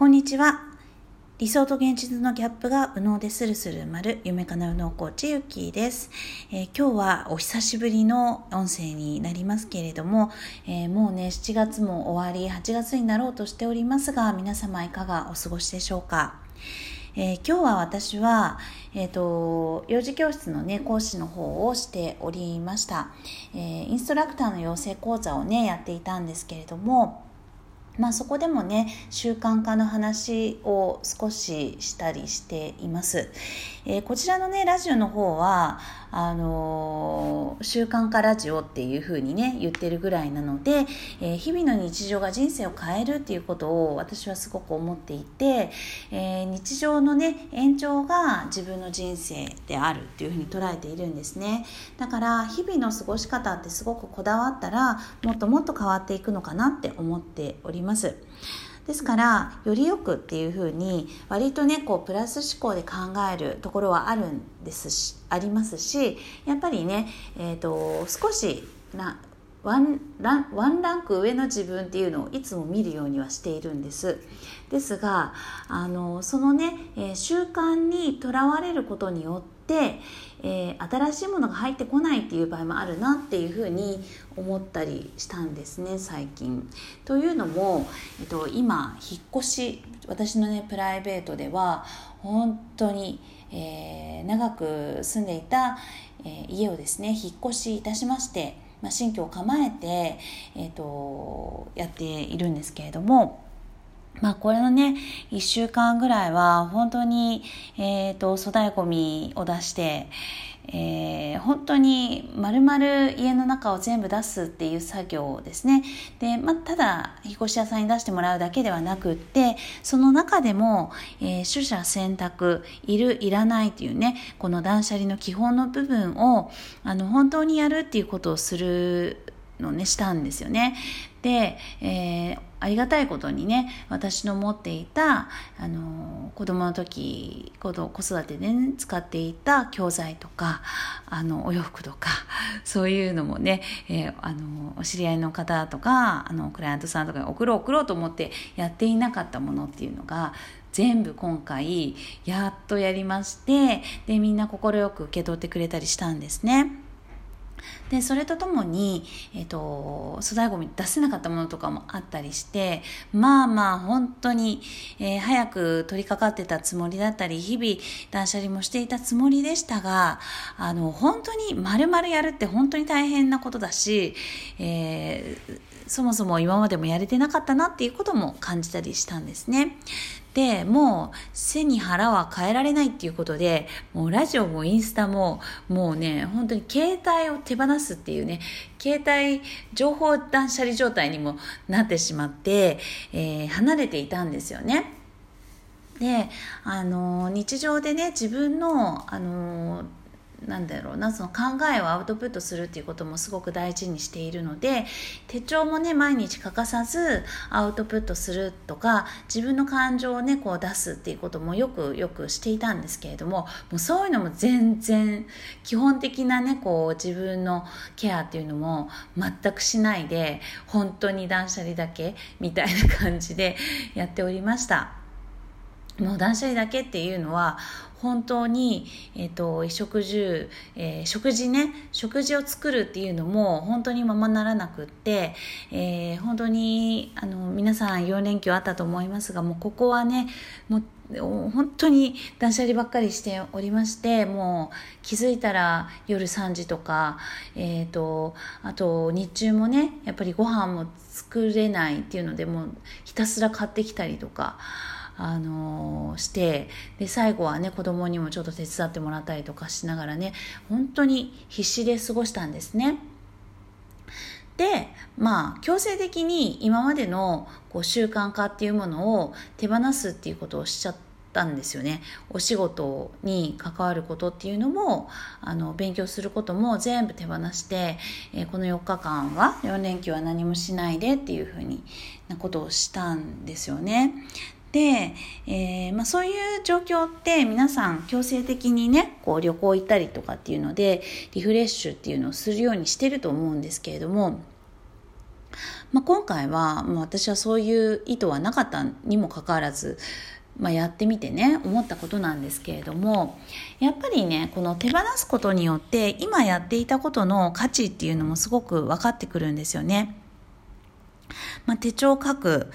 こんにちは。理想と現実のギャップが右脳でスルスル埋まる夢かなう脳コーチゆきです、えー、今日はお久しぶりの音声になりますけれども、えー、もうね7月も終わり8月になろうとしておりますが皆様いかがお過ごしでしょうか？えー、今日は私は、え、ー、と、幼児教室のね、講師の方をしておりました。え、インストラクターの養成講座をね、やっていたんですけれども、まあ、そこでもね習慣化の話を少ししたりしています、えー、こちらのねラジオの方はあのー、習慣化ラジオっていう風にね言ってるぐらいなので、えー、日々の日常が人生を変えるっていうことを私はすごく思っていて、え日常のね延長が自分の人生であるっていう風に捉えているんですね。だから日々の過ごし方ってすごくこだわったらもっともっと変わっていくのかなって思っております。ですからよりよくっていうふうに割とねこうプラス思考で考えるところはあるんですしありますしやっぱりね、えーと、少しなワンランワンランク上の自分っていうのをいつも見るようにはしているんです。ですがあのそのね、えー、習慣にとらわれることによって、えー、新しいものが入ってこないっていう場合もあるなっていうふうに思ったりしたんですね最近。というのも、えっと、今引っ越し私のねプライベートでは本当に、えー、長く住んでいた、えー、家をですね引っ越しいたしまして、まあ、新居を構えて、えーとやっているんですけれども。まあこれのね、一週間ぐらいは本当に、えっ、ー、と、粗大ごみを出して、えー、本当に丸々家の中を全部出すっていう作業ですね。で、まあ、ただ引っ越し屋さんに出してもらうだけではなくって、その中でも、えー、取捨選択、いる、いらないっていうね、この断捨離の基本の部分を、あの、本当にやるっていうことをするのね、したんですよね。で、えー、ありがたいことにね私の持っていたあの子供の時子育てで、ね、使っていた教材とかあのお洋服とかそういうのもね、えー、あのお知り合いの方とかあのクライアントさんとかに送ろう送ろうと思ってやっていなかったものっていうのが全部今回やっとやりましてでみんな快く受け取ってくれたりしたんですね。でそれとともに、えーと、粗大ごみ出せなかったものとかもあったりしてまあまあ本当に、えー、早く取り掛かってたつもりだったり日々断捨離もしていたつもりでしたがあの本当に丸々やるって本当に大変なことだし、えー、そもそも今までもやれてなかったなっていうことも感じたりしたんですね。で、もう背に腹は変えられないっていうことで、もうラジオもインスタも、もうね、本当に携帯を手放すっていうね、携帯情報断捨離状態にもなってしまって、えー、離れていたんですよね。で、あの、日常でね、自分の、あの、なんだろうなその考えをアウトプットするっていうこともすごく大事にしているので手帳もね毎日欠かさずアウトプットするとか自分の感情をねこう出すっていうこともよくよくしていたんですけれどももうそういうのも全然基本的なねこう自分のケアっていうのも全くしないで本当に断捨離だけみたいな感じでやっておりました。もう断捨離だけっていうのは本当に、えーと、衣食住、えー、食事ね食事を作るっていうのも本当にままならなくって、えー、本当にあの皆さん4連休あったと思いますがもうここはねもう本当に断捨離ばっかりしておりましてもう気づいたら夜3時とか、えーとあと日中もねやっぱりご飯も作れないっていうのでもうひたすら買ってきたりとか。あの、してで最後はね子供にもちょっと手伝ってもらったりとかしながらね本当に必死で過ごしたんですね。でまあ強制的に今までのこう習慣化っていうものを手放すっていうことをしちゃったんですよねお仕事に関わることっていうのもあの勉強することも全部手放して、えー、この4日間は4連休は何もしないでっていうふうになことをしたんですよねで、えー、まあ、そういう状況って皆さん強制的にねこう旅行行ったりとかっていうのでリフレッシュっていうのをするようにしてると思うんですけれどもまあ、今回はもう私はそういう意図はなかったにもかかわらず、まあ、やってみてね思ったことなんですけれどもやっぱりねこの手放すことによって今やっていたことの価値っていうのもすごく分かってくるんですよね。まあ、手帳を書く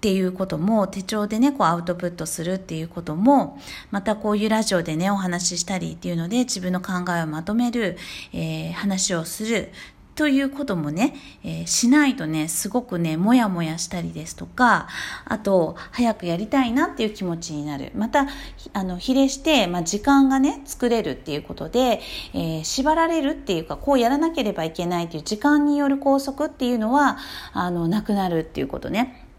っていうことも手帳でねこうアウトプットするっていうこともまたこういうラジオでねお話ししたりっていうので自分の考えをまとめる、えー、話をするということもね、えー、しないとね、すごくね、もやもやしたりですとか、あと、早くやりたいなっていう気持ちになる。また、あの、比例して、まあ、時間がね、作れるっていうことで、えー、縛られるっていうか、こうやらなければいけないっていう時間による拘束っていうのは、あの、なくなるっていうことね。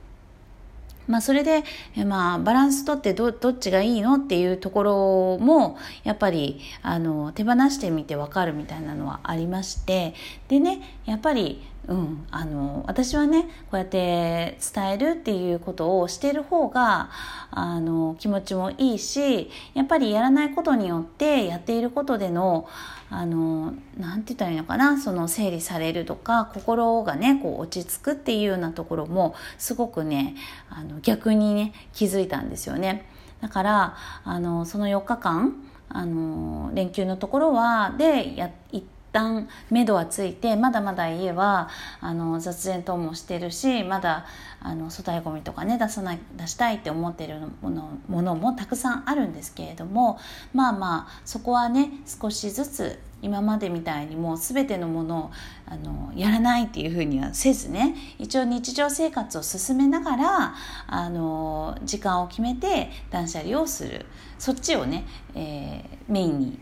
まあ、それで、まあ、バランスとってどっちがいいのっていうところもやっぱりあの手放してみて分かるみたいなのはありまして。でねやっぱりうん、あの私はねこうやって伝えるっていうことをしてる方があの気持ちもいいしやっぱりやらないことによってやっていることでのあのなんて言ったらいいのかなその整理されるとか心がねこう落ち着くっていうようなところもすごくねあの逆にね気づいたんですよね。だからあのその4日間あの連休のところはでや行って旦目処はついてまだまだ家はあの雑然ともしてるしまだあの粗大ごみとかね出さない出したいって思ってるものものもたくさんあるんですけれどもまあまあそこはね少しずつ今までみたいにもう全てのものをあのやらないっていうふうにはせずね一応日常生活を進めながらあの時間を決めて断捨離をする。そっちをね、えー、メインに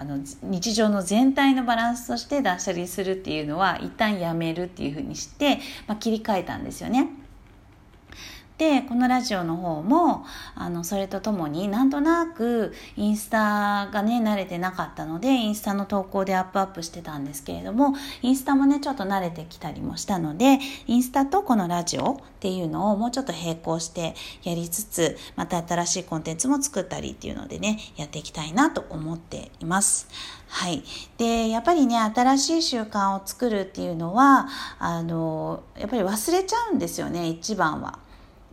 あの日常の全体のバランスとして断捨離するっていうのは一旦やめるっていうふうにして、まあ、切り替えたんですよね。でこのラジオの方もあのそれとともになんとなくインスタがね慣れてなかったのでインスタの投稿でアップアップしてたんですけれどもインスタもねちょっと慣れてきたりもしたのでインスタとこのラジオっていうのをもうちょっと並行してやりつつまた新しいコンテンツも作ったりっていうのでねやっていきたいなと思っています。はい。で、やっぱりね、新しい習慣を作るっていうのは、あの、やっぱり忘れちゃうんですよね、一番は。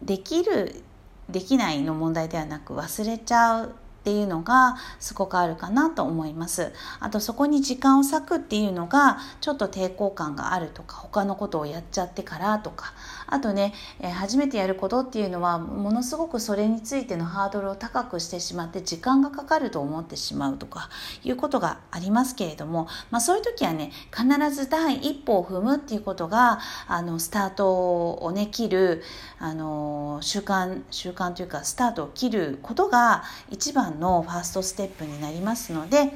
できるできないの問題ではなく忘れちゃうっていうのがすごくあるかなと思います。あとそこに時間を割くっていうのがちょっと抵抗感があるとか他のことをやっちゃってからとかあとね、えー、初めてやることっていうのはものすごくそれについてのハードルを高くしてしまって時間がかかると思ってしまうとかいうことがありますけれども、まあ、そういう時はね必ず第一歩を踏むっていうことがあのスタートをね切るあの習慣習慣というかスタートを切ることが一番のファーストステップになりますので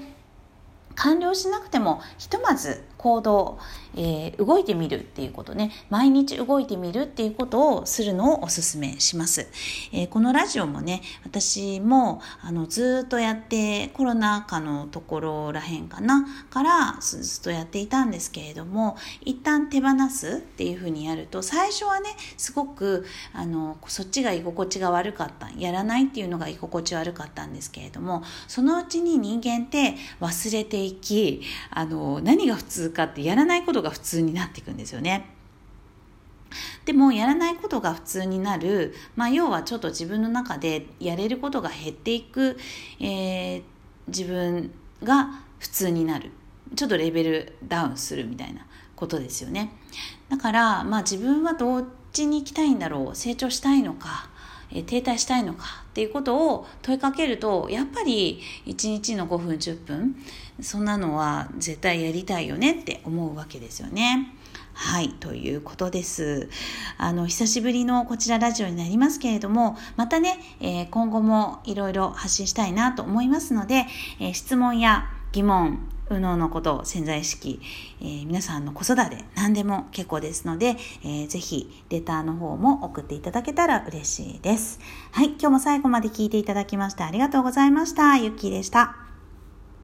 完了しなくてもひとまず行動、えー、動いてみるっていうことね。毎日動いてみるっていうことをするのをおすすめします、えー、このラジオもね私もあのずっとやってコロナ禍のところらへんかなからずっとやっていたんですけれども一旦手放すっていうふうにやると最初はねすごくあのそっちが居心地が悪かったやらないっていうのが居心地悪かったんですけれどもそのうちに人間って忘れていきあの何が普通かってやらないことが普通になっていくんですよね。でもやらないことが普通になる、まあ、要はちょっと自分の中でやれることが減っていく、えー、自分が普通になる。ちょっとレベルダウンするみたいなことですよね。だからまあ自分はどっちに行きたいんだろう。成長したいのか。え停滞したいのかっていうことを問いかけるとやっぱり1日の5分10分そんなのは絶対やりたいよねって思うわけですよね。はい、ということです。あの、久しぶりのこちらラジオになりますけれども、またね、えー、今後もいろいろ発信したいなと思いますので、えー、質問や疑問、右脳のこと、潜在意識、えー、皆さんの子育て、何でも結構ですので、えー、ぜひ、レターの方も送っていただけたら嬉しいです。はい、今日も最後まで聞いていただきましてありがとうございました。ゆっきーでした。